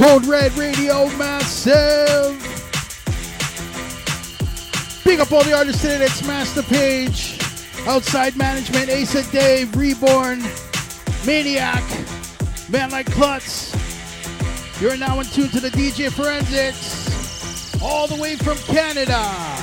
Code Red Radio Massive. Big up all the artists today smashed the page. Outside Management, Asa Dave, Reborn, Maniac, Man Like Klutz. You're now in tune to the DJ Forensics, all the way from Canada.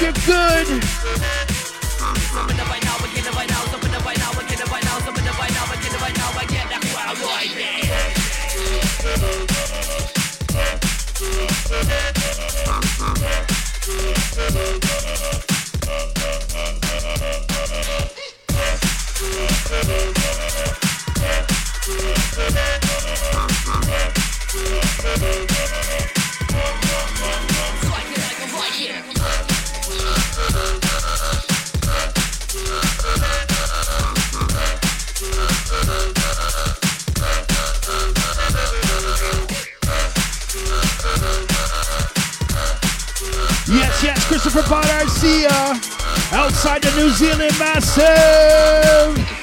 you're good. Yes, yes, Christopher Potter, I see ya. Outside the New Zealand Massive.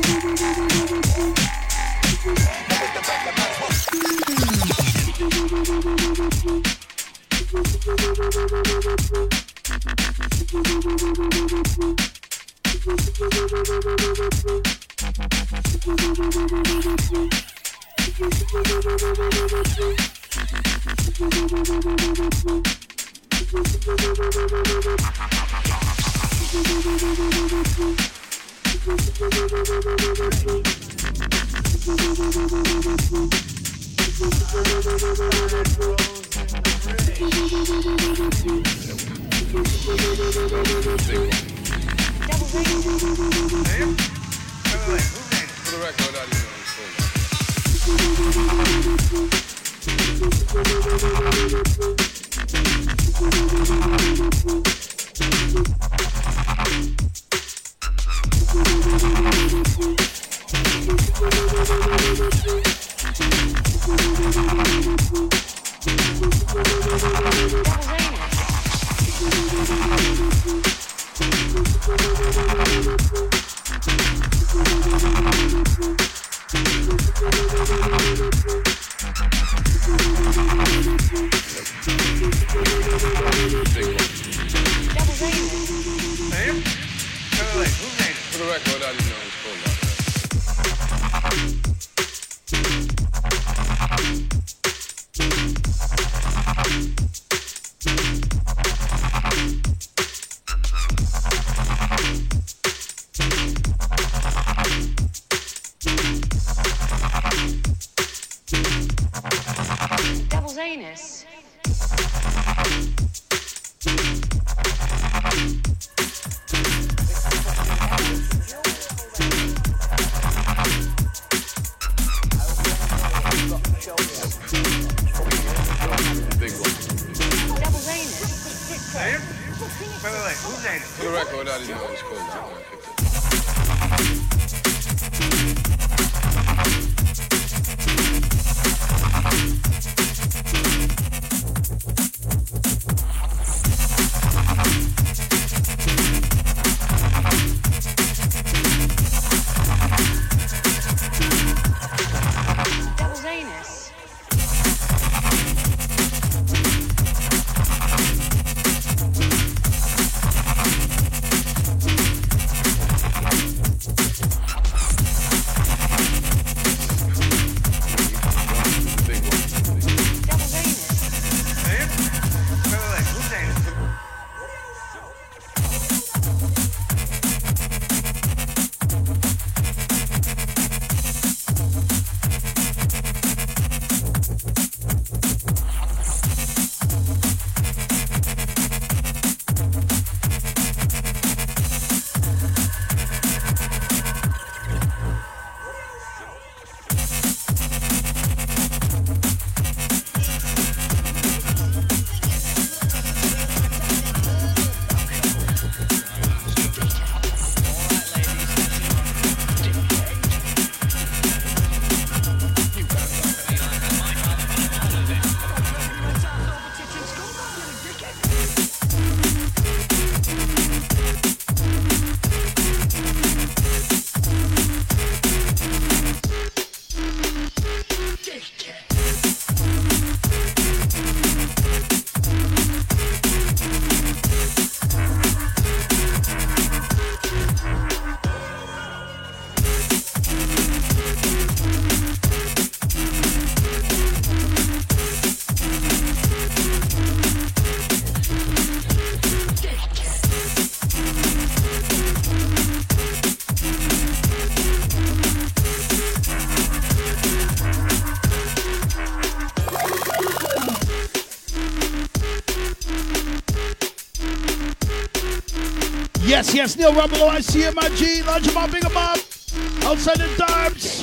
do do do Yes, yes, Neil Rumble, I see him, my G. Him up, big up. Outside the darts.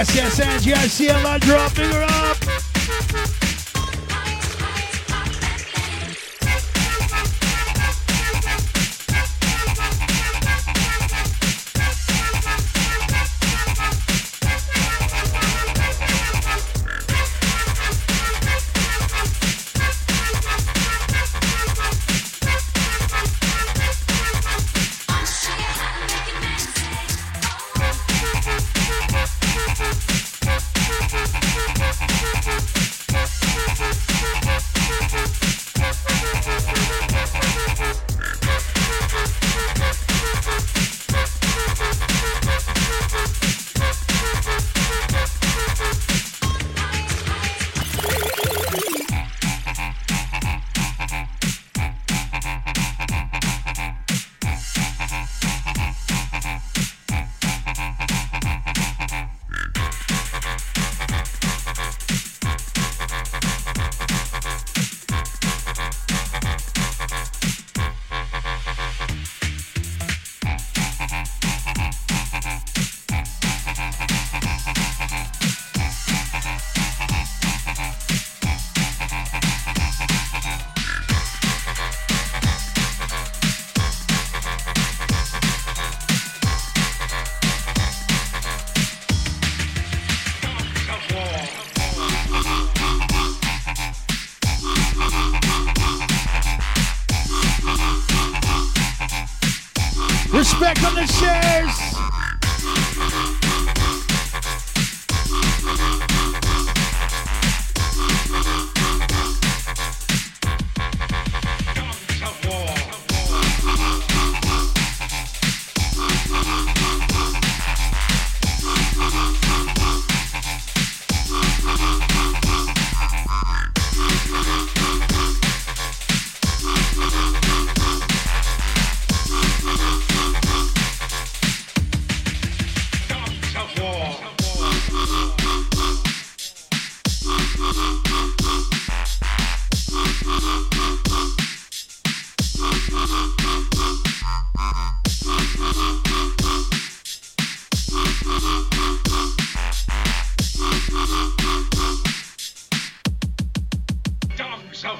Yes, yes, Angie, I see a lot dropping her up.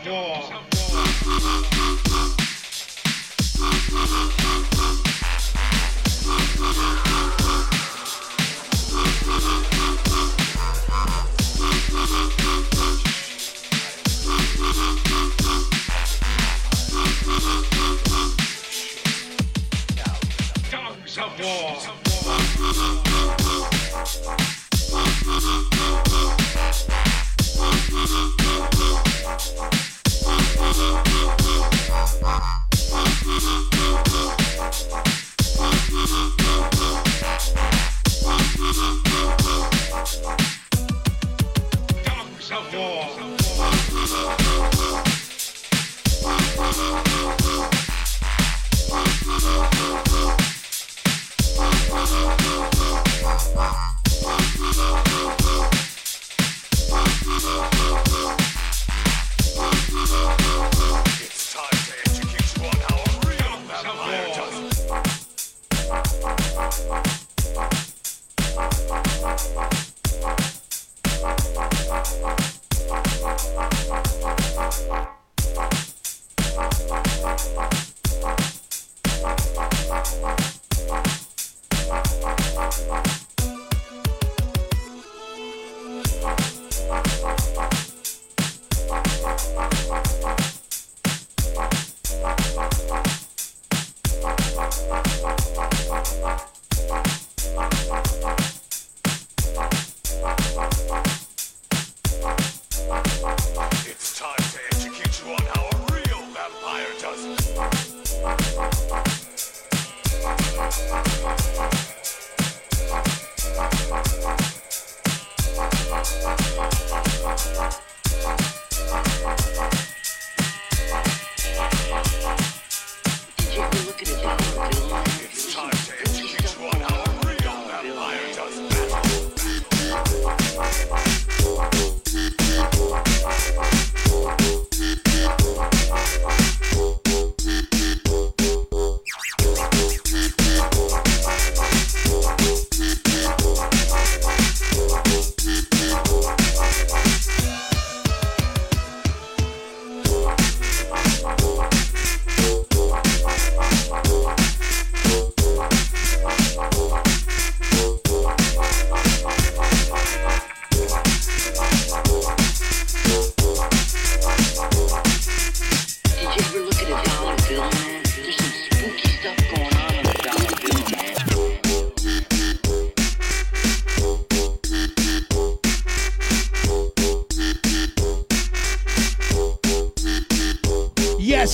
Thank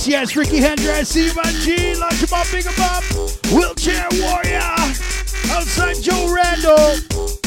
yes, Ricky Hendrix, Ivan G, him up, big up. Wheelchair Warrior, outside Joe Randall.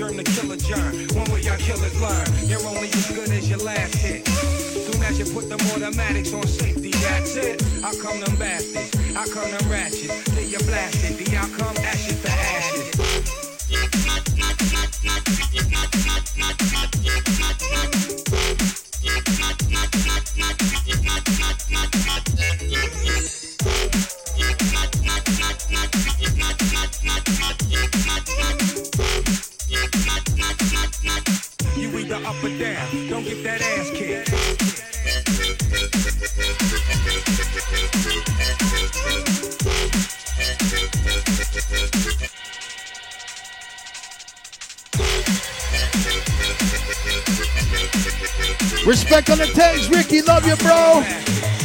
germ to kill a germ. One way y'all killers learn. You're only as good as your last hit. Soon as you put them automatics on safety, that's it. How come them bastards? How come them ratchets? Till you blasted. The outcome, ashes to ashes. Love you, bro.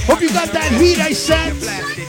Hope you got that heat I sent.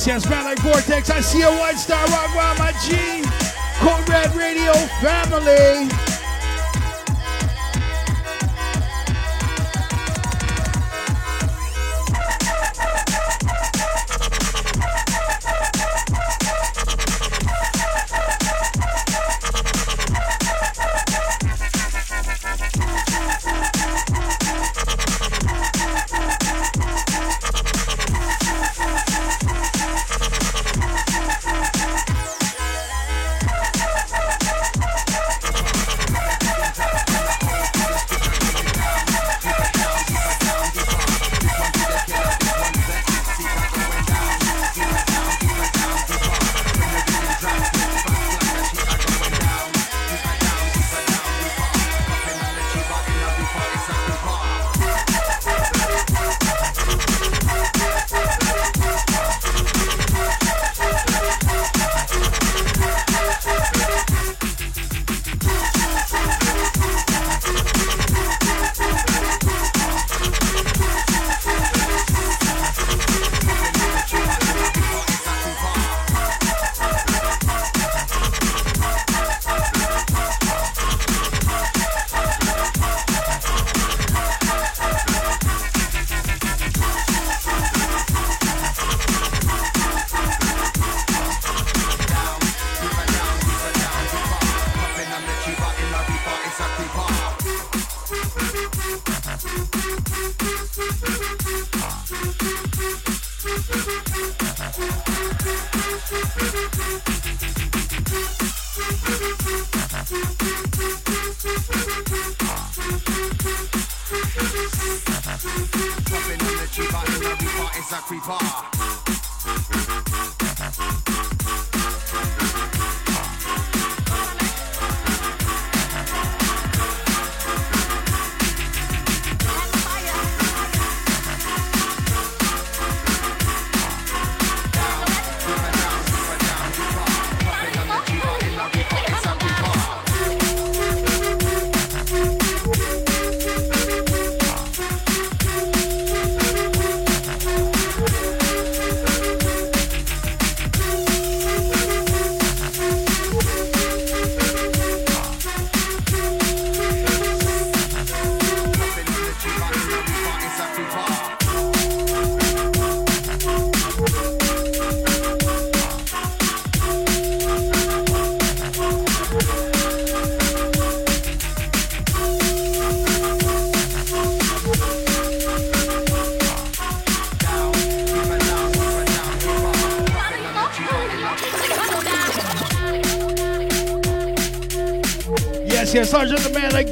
Yes, yes, man like Vortex. I see a white star rock wild, my G. Code Red Radio family.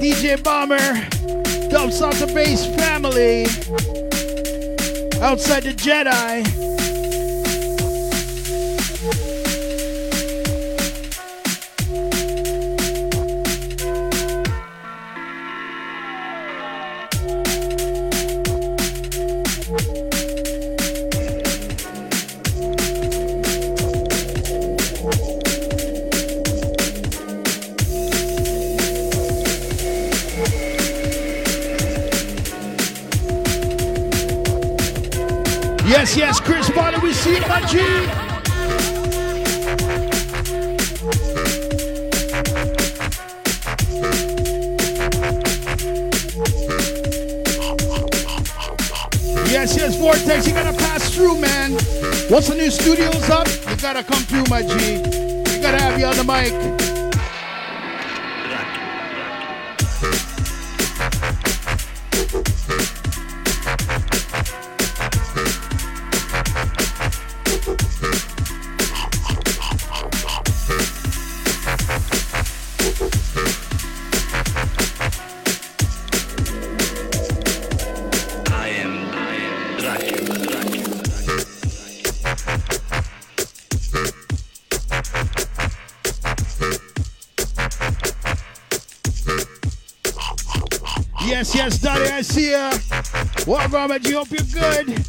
DJ Bomber. Off the bass family. Outside the Jedi. Yes, Chris Bonner, we see you, my G. Yes, yes, Vortex, you gotta pass through, man. Once the new studio's up, you gotta come through, my G. You gotta have you on the mic. Robert? You hope you're good.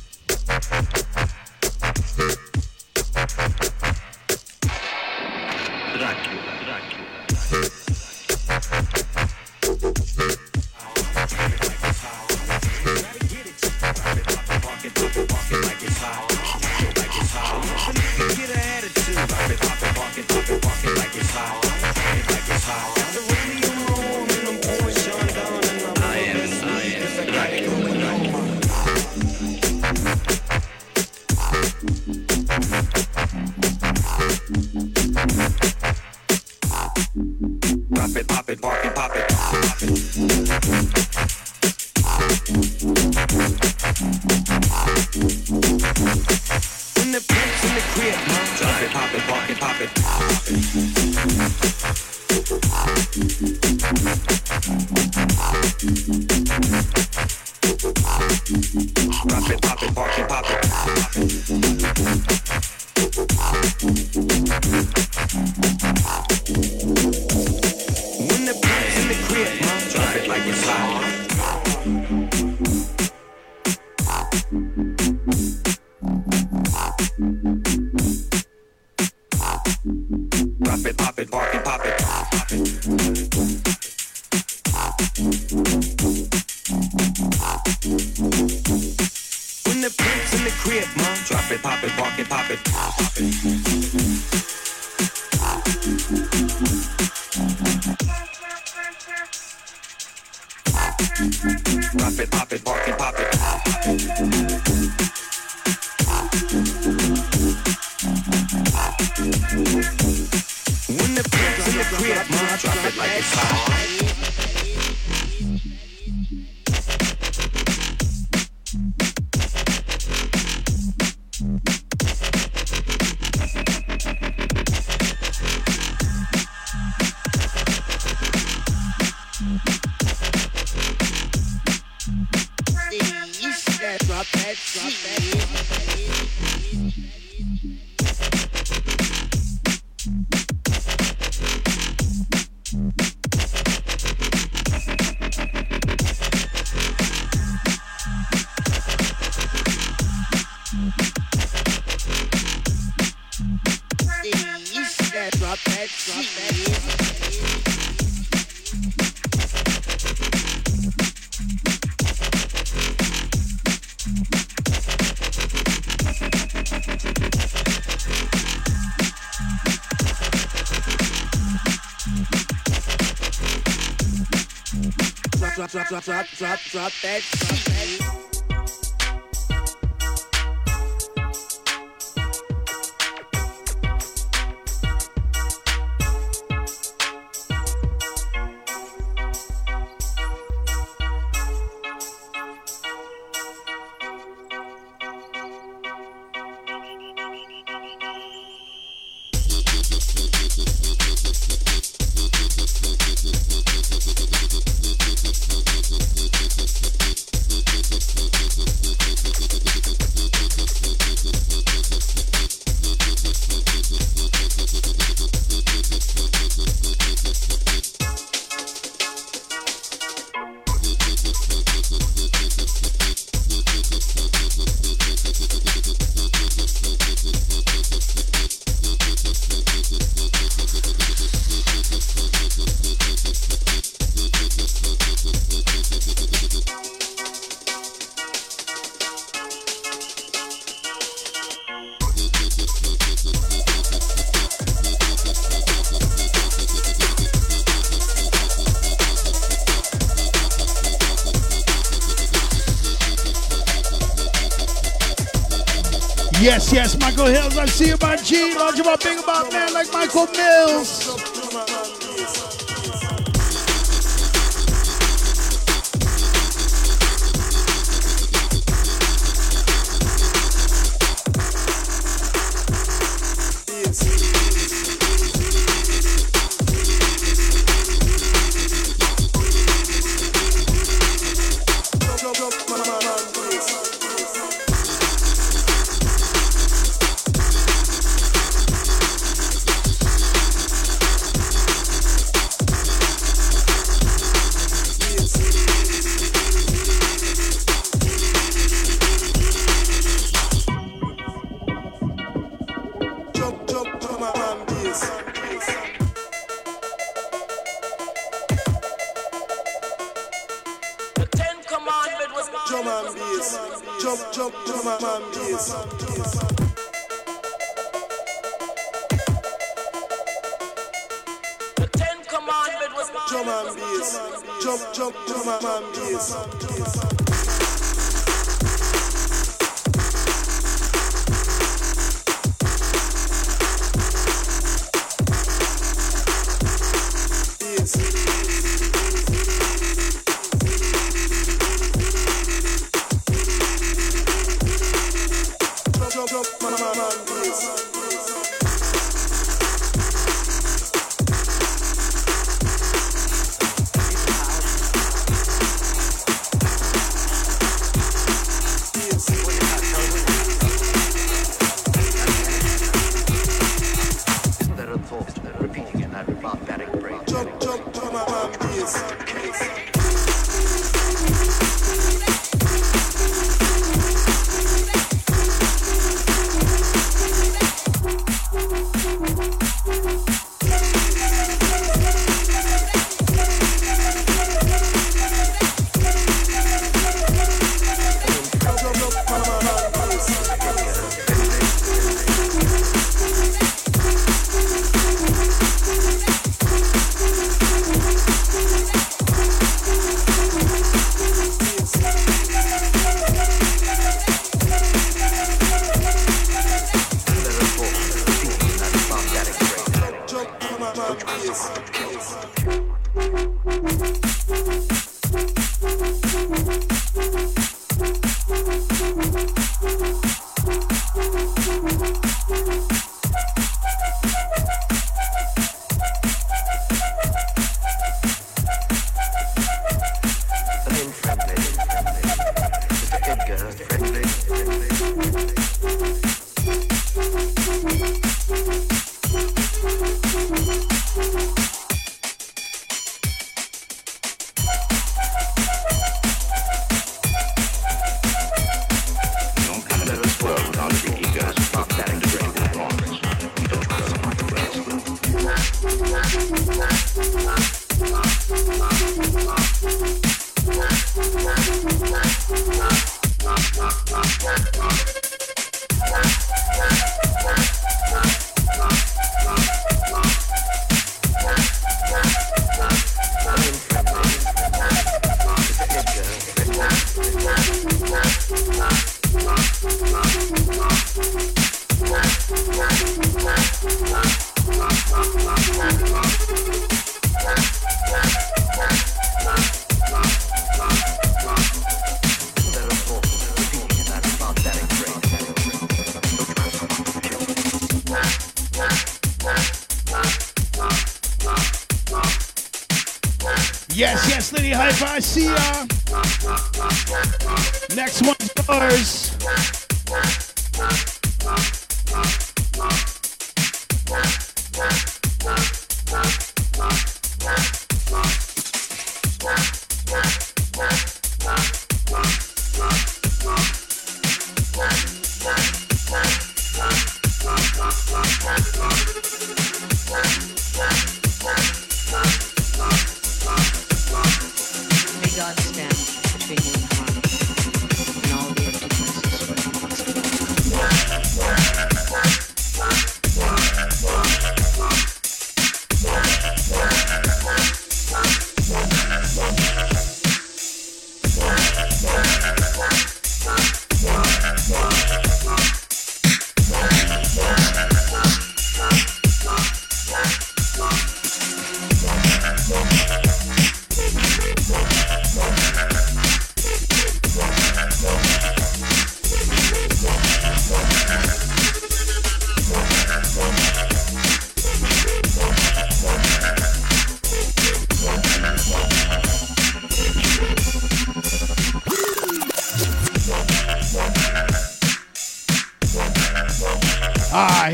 Drop, it, pop it, park it, pop it. Pop drop, drop that, drop that. About man like Michael Mills.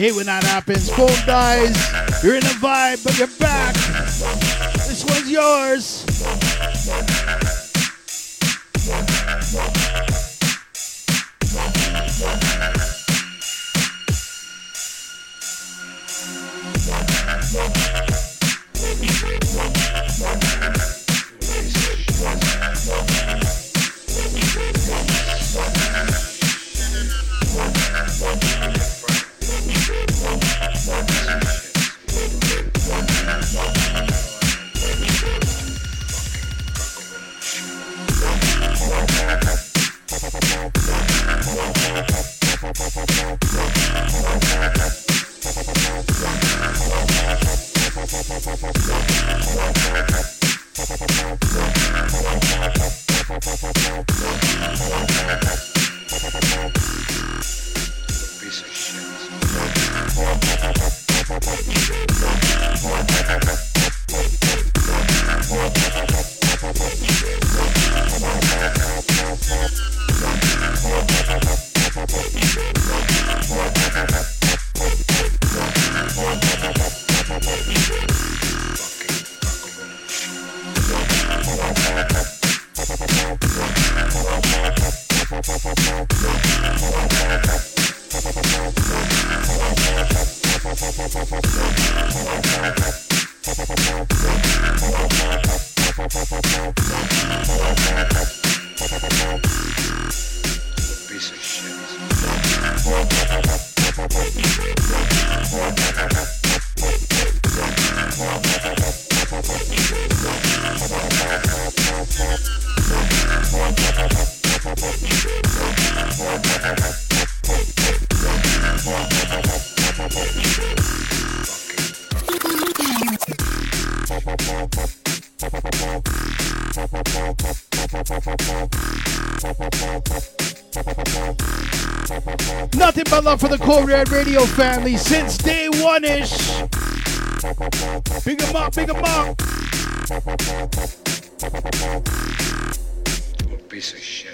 Hate when that happens. Phone dies. You're in a vibe, but you're back. This one's yours. Love for the Code Red Radio family since day one ish. Big 'em up, big 'em up. Piece of shit.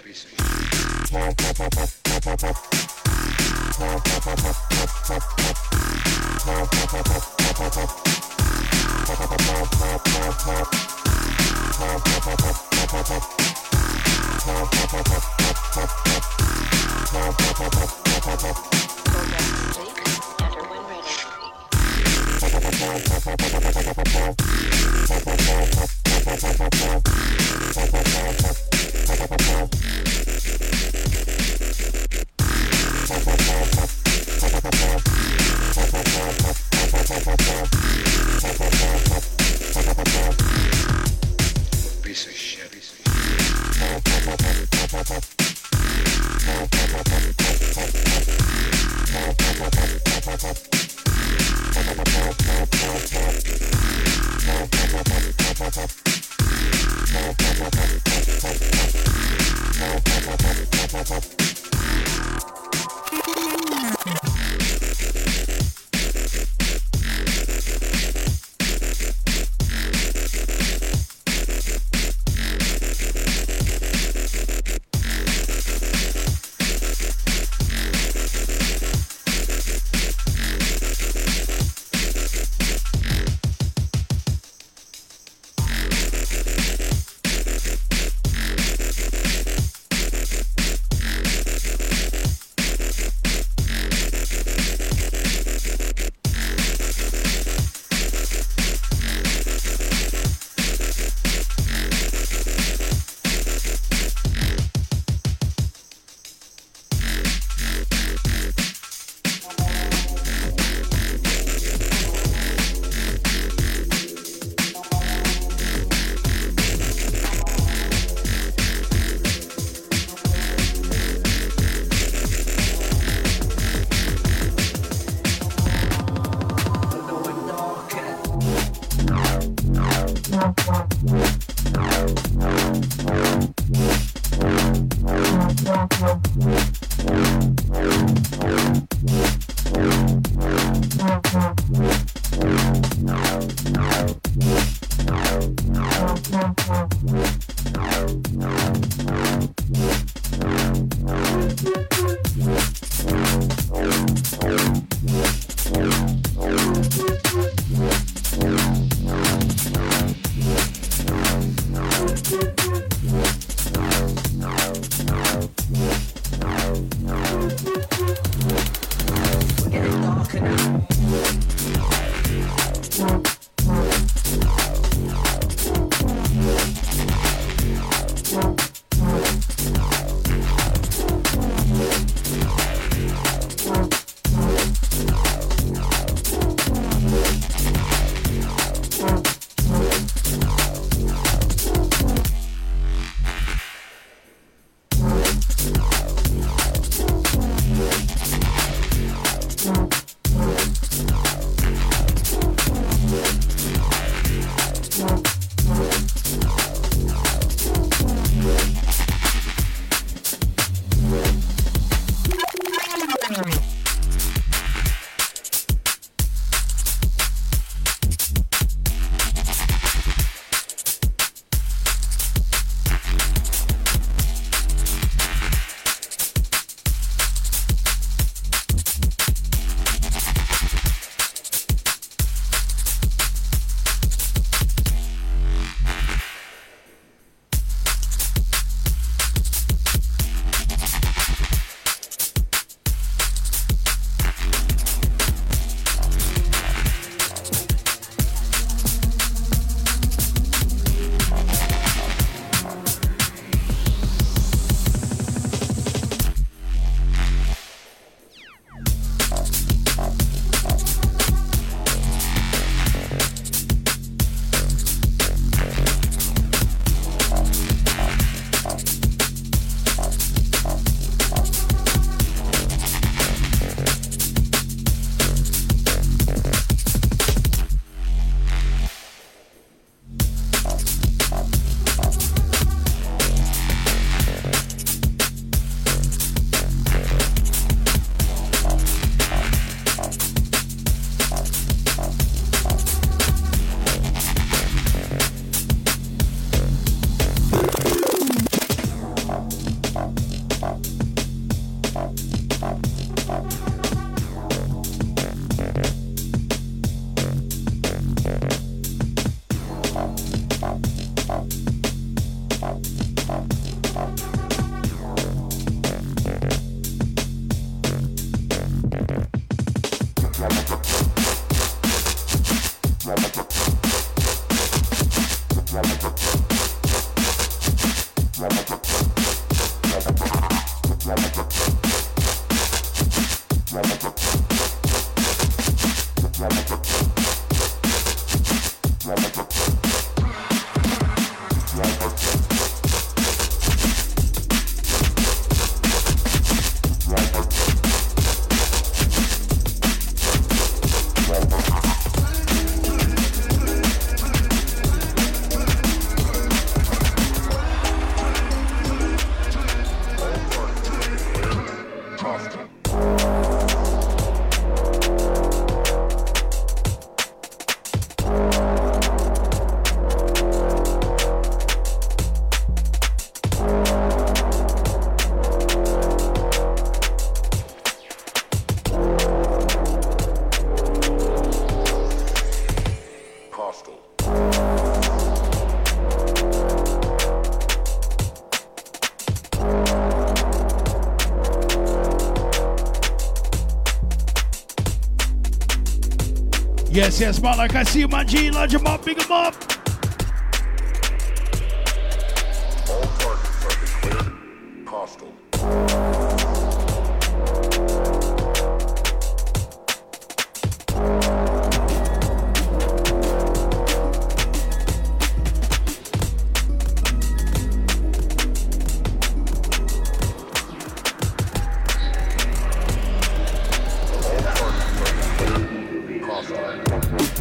Yes, yes, man. Like I see you, my G. Large him up, big him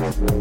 up.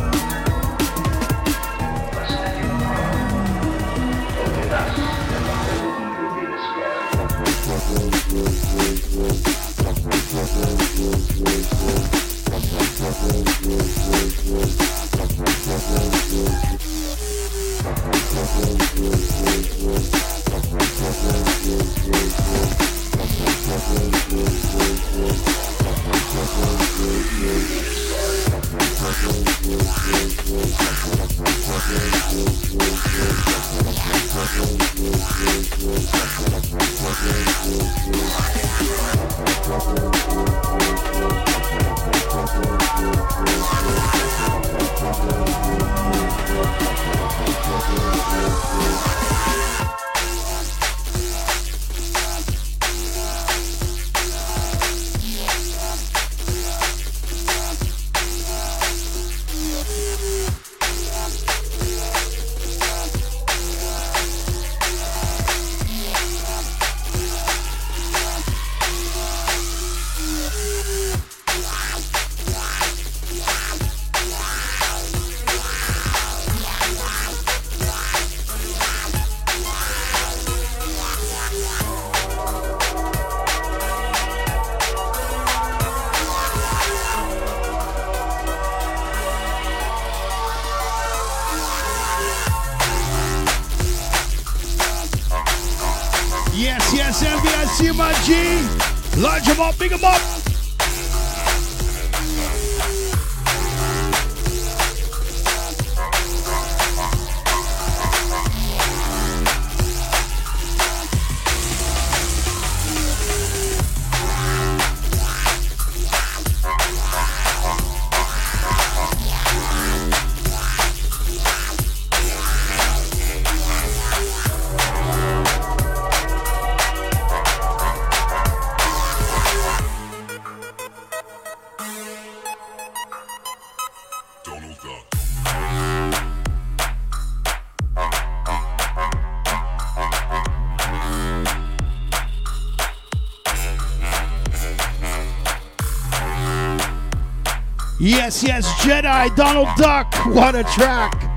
Yes, yes, Jedi, Donald Duck. What a track.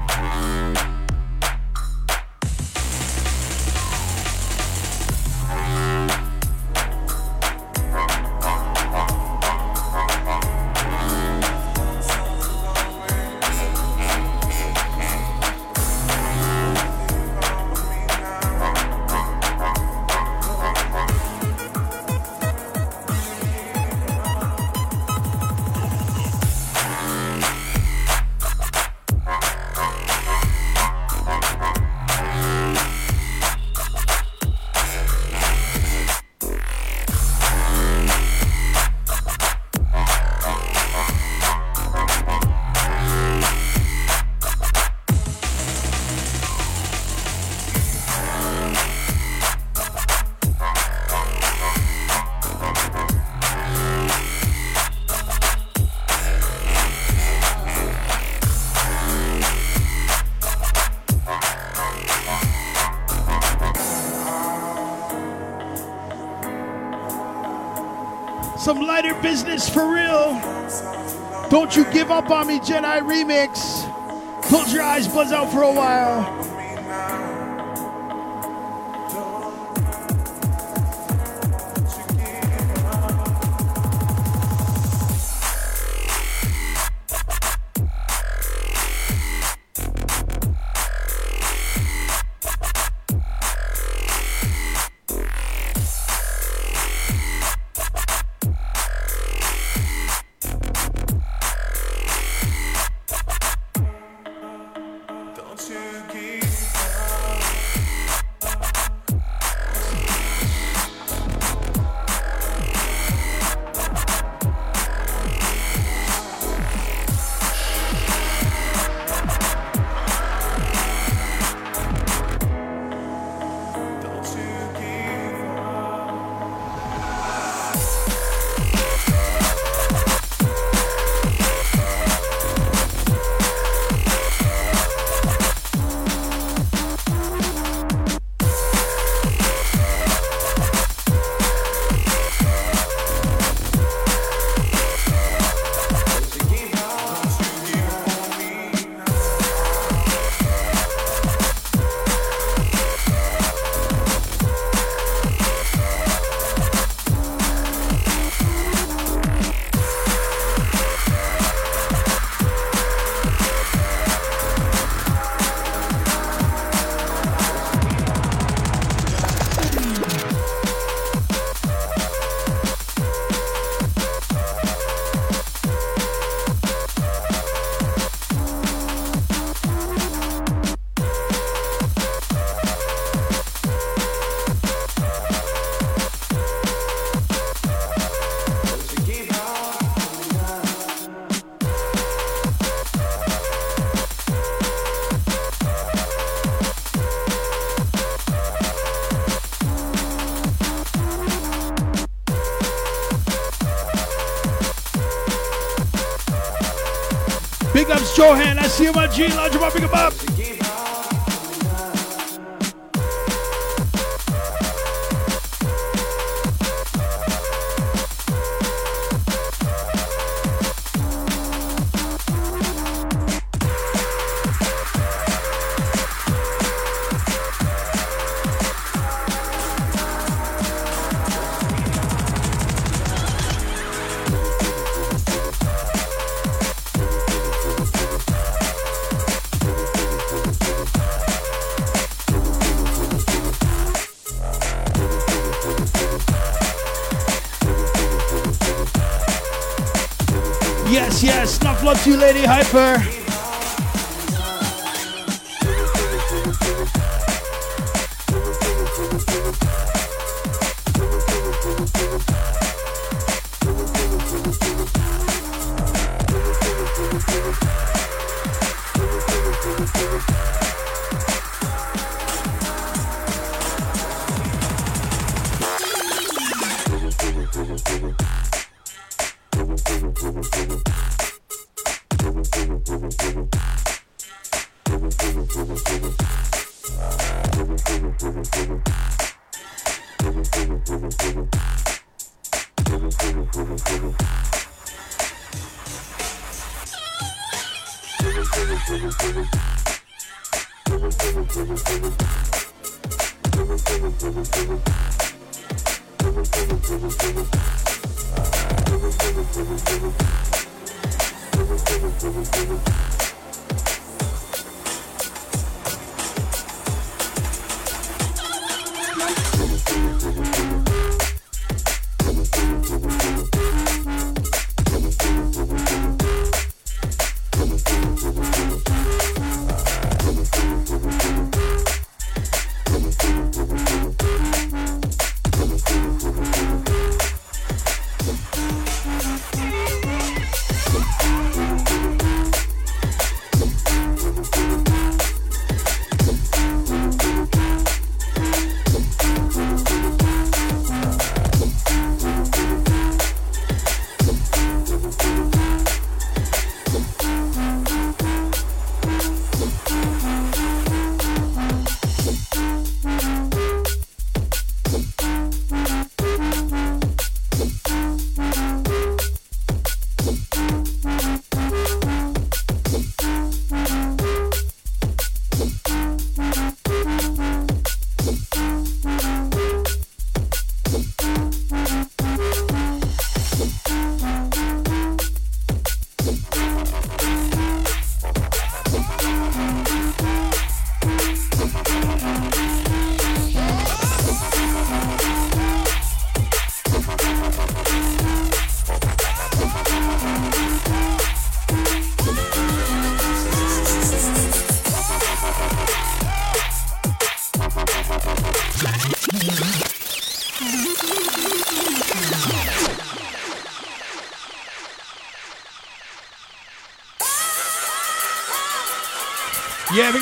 Business for real. Don't you give up on me, Jedi remix. Close your eyes, buzz out for a while. See you, my G. Lodge, big up. Lady Hyper.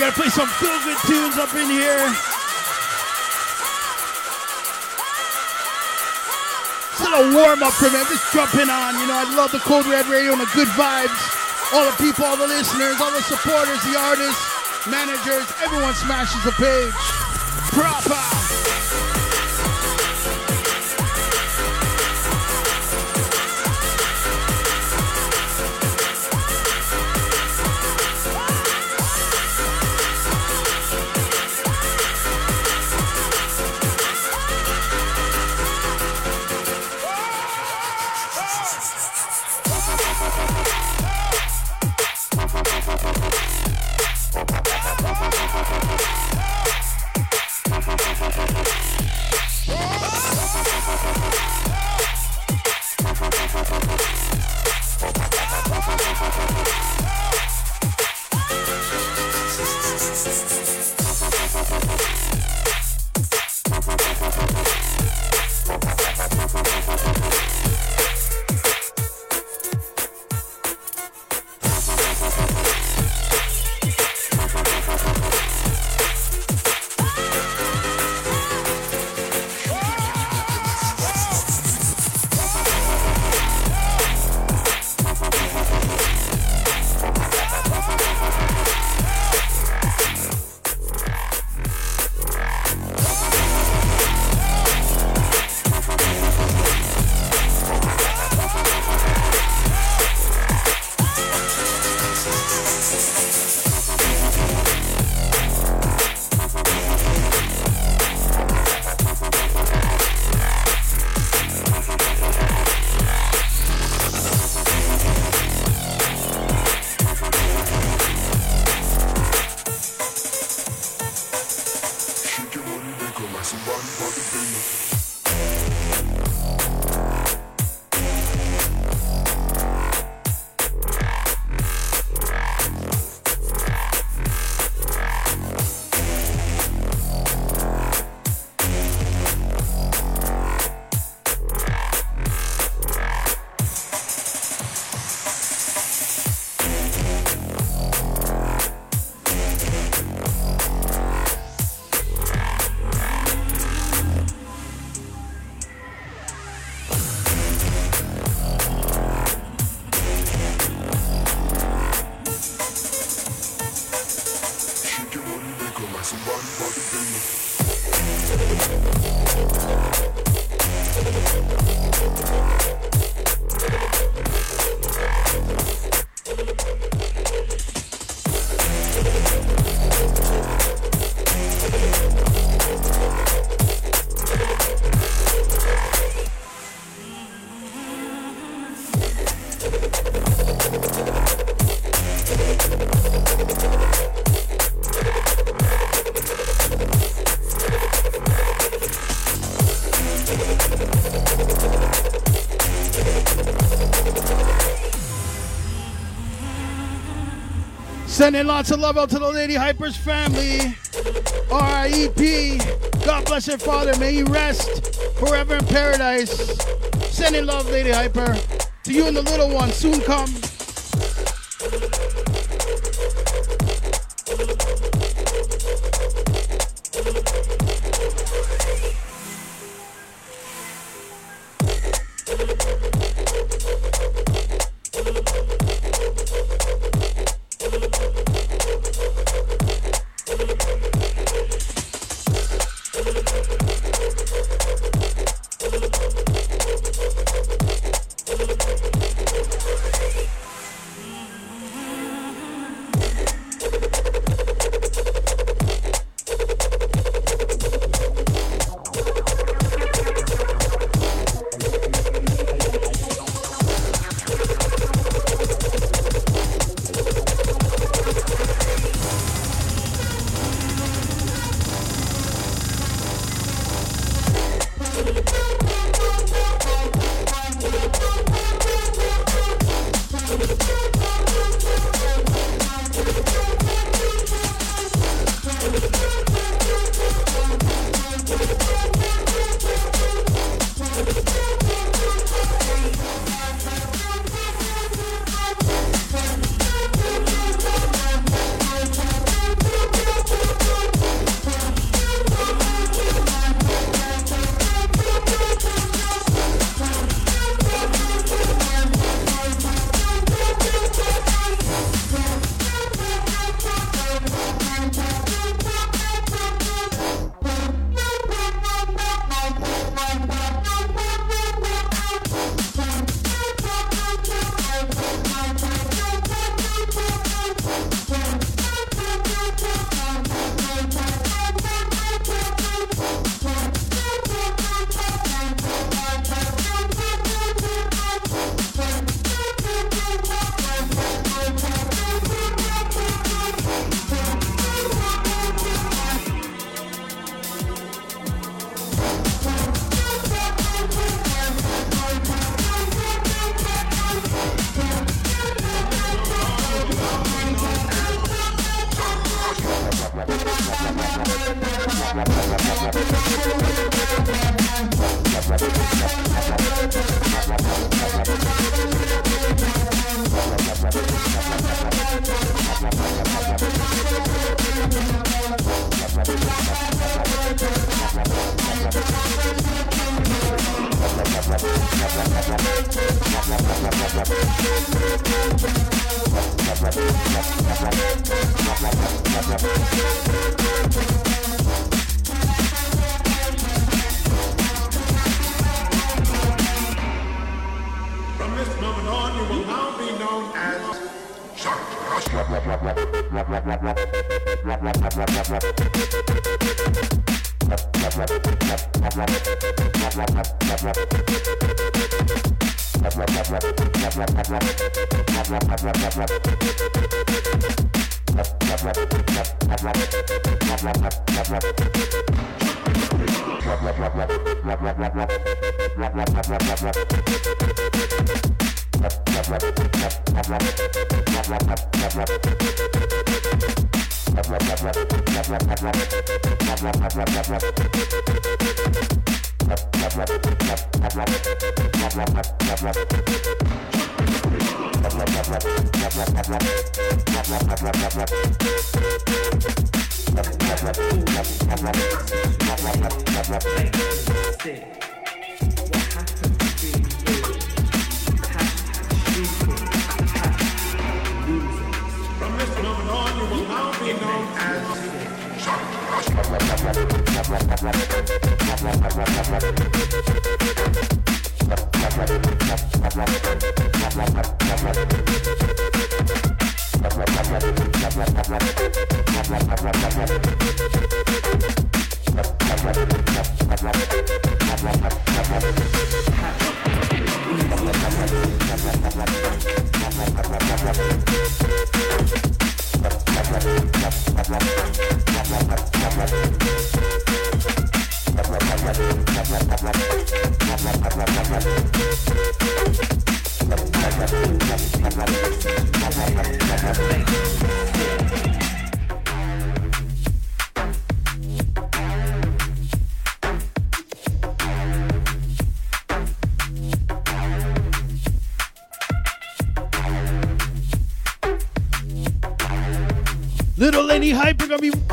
Gotta play some feel good tunes up in here. It's a little warm up for me. I'm just jumping on. You know, I love the Code Red Radio and the good vibes. All the people, all the listeners, all the supporters, the artists, managers, everyone smashes the page. Proper. Sending lots of love out to the Lady Hypers family. R.I.E.P. God bless your father. May he rest forever in paradise. Sending love, Lady Hyper. To you and the little one. Soon come.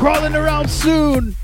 crawling around soon.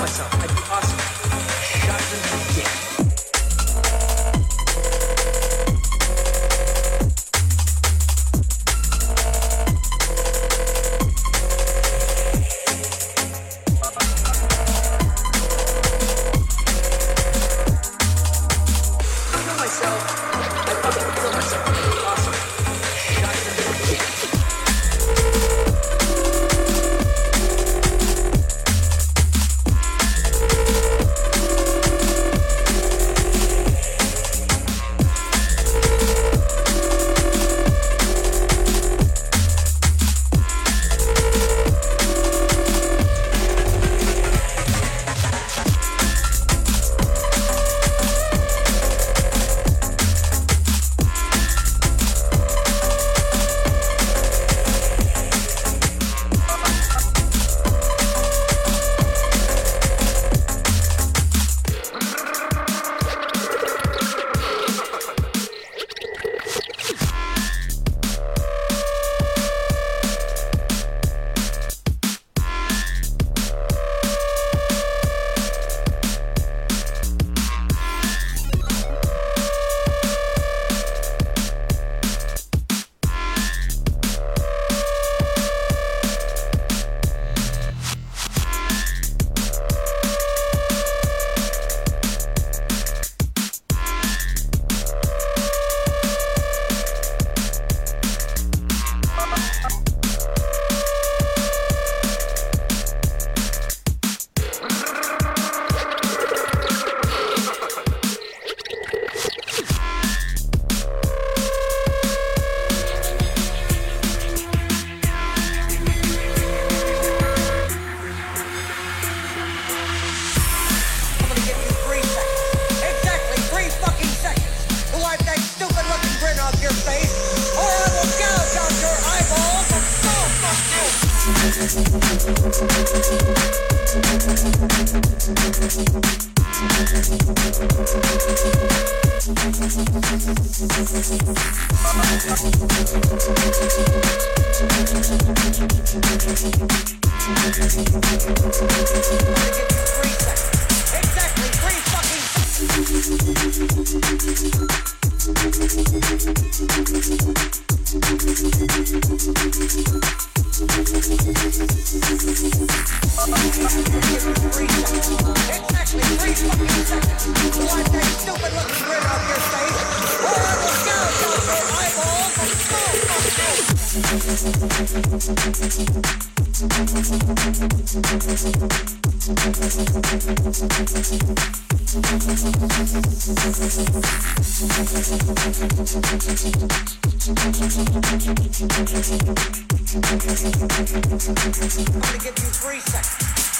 myself. I'd be awesome. Shut the forget.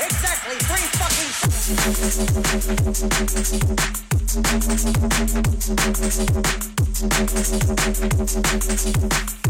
Exactly, three fucking seconds.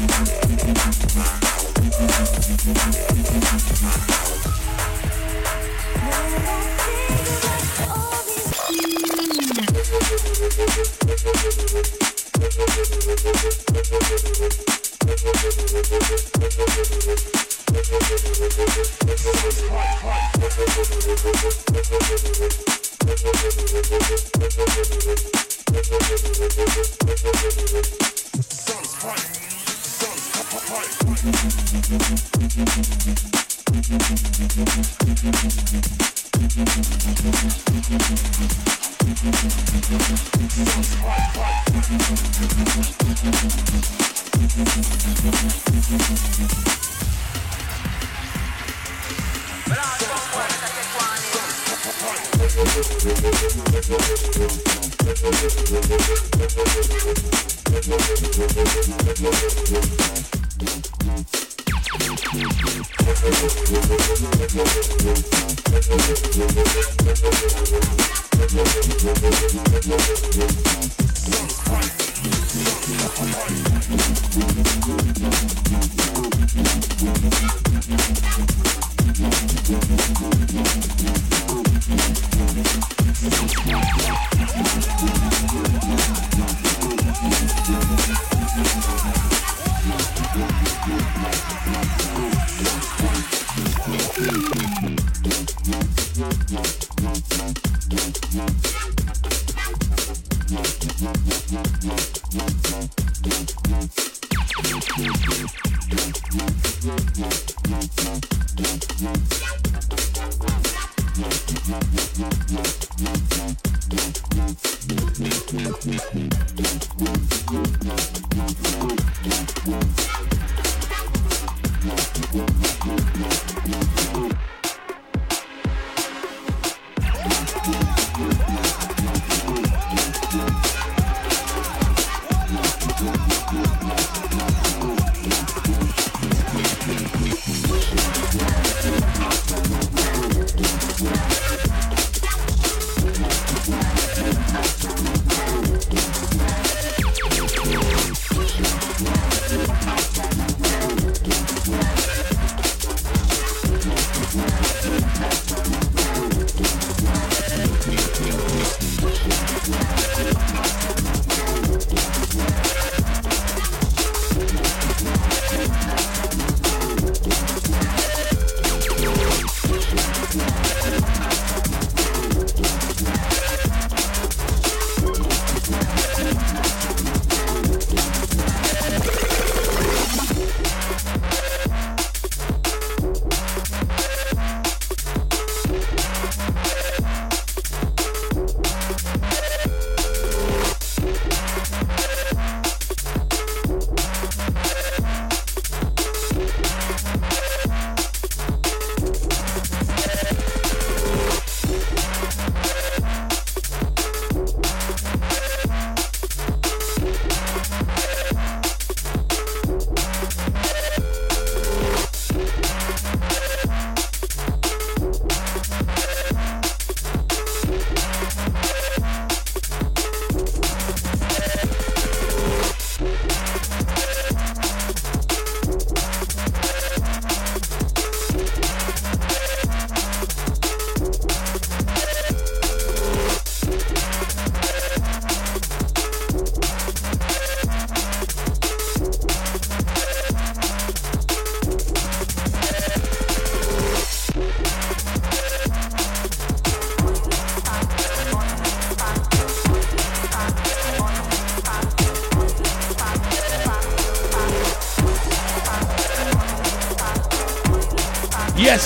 Yeah.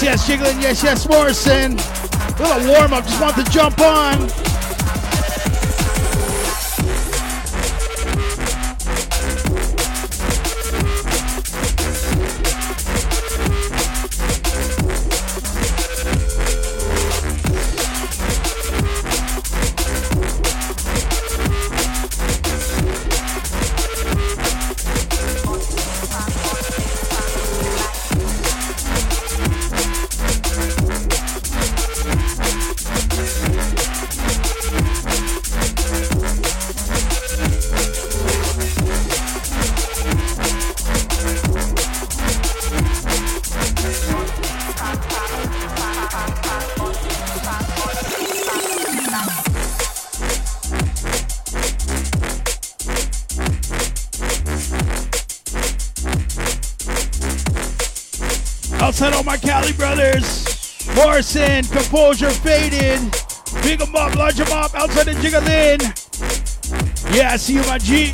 Yes, Jiggling. Yes, yes, Morrison. A little warm up. Just want to jump on. Morrison, composure faded. Big 'em up, large 'em up, outside the jiggling. Yeah, I see you, my G.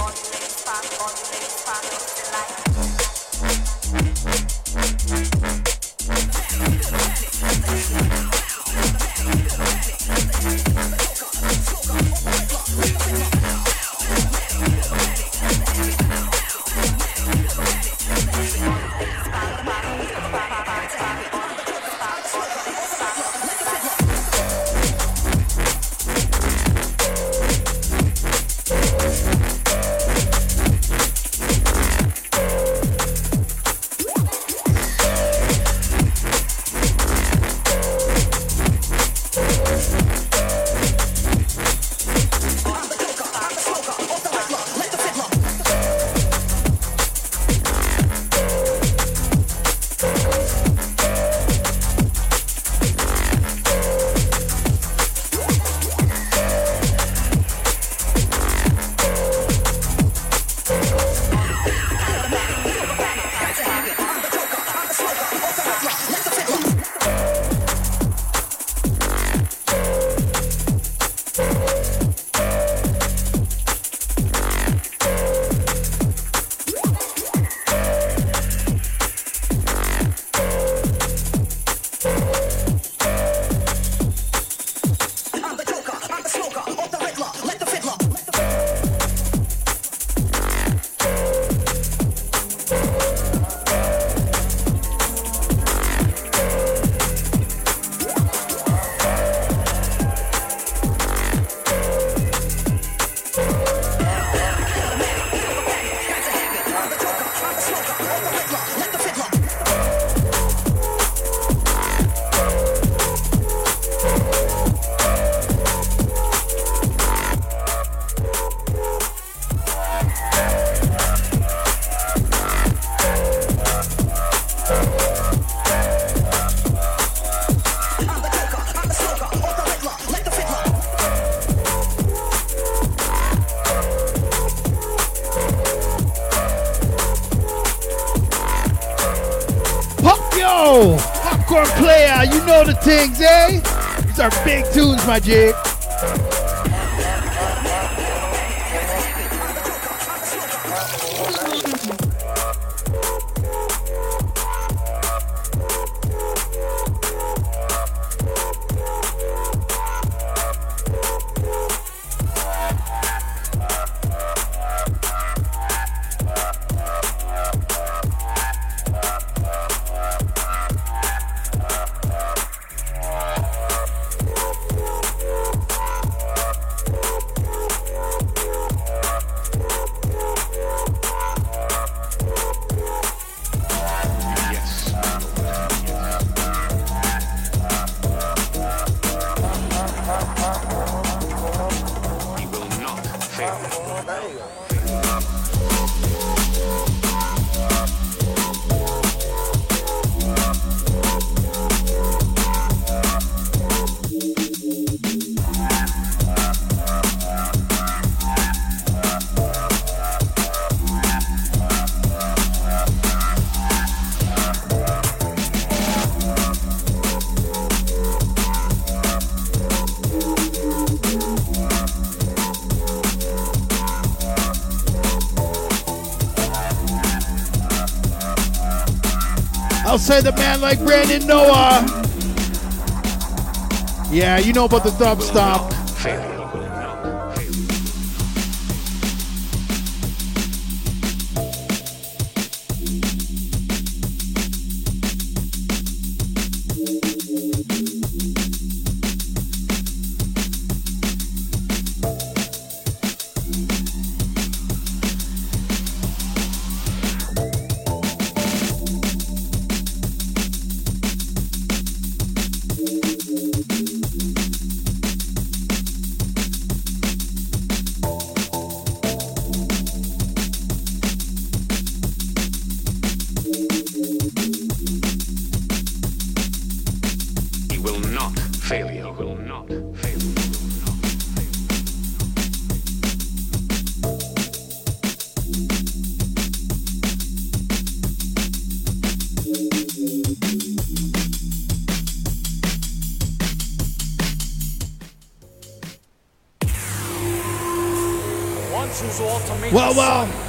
things, eh? These are big tunes, my jig. Outside the man like Brandon Noah. Yeah, you know about the Dubstomp. Fail.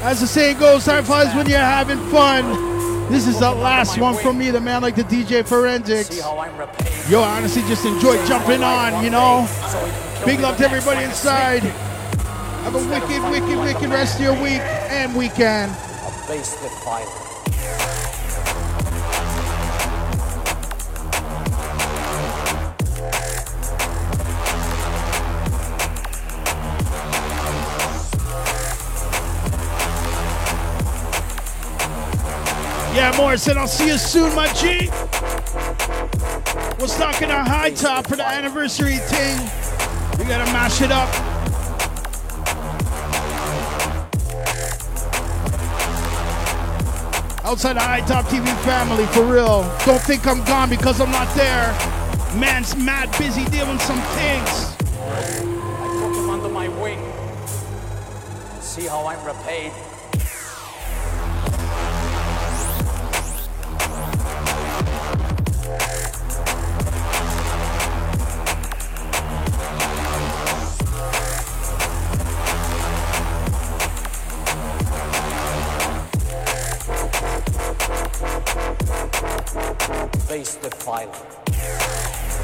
As the saying goes, high fives when you're having fun. This is the last one from me, the man like the DJ Forensics. Yo, honestly just enjoy jumping on, you know. Big love to everybody inside. Have a wicked, wicked, wicked rest of your week and weekend. Basement violent. Yeah, Morrison, I'll see you soon, my G. We're stocking our high top for the anniversary thing. We gotta mash it up. Outside the high top TV family, for real. Don't think I'm gone because I'm not there. Man's mad busy doing some things. I took him under my wing. See how I'm repaid.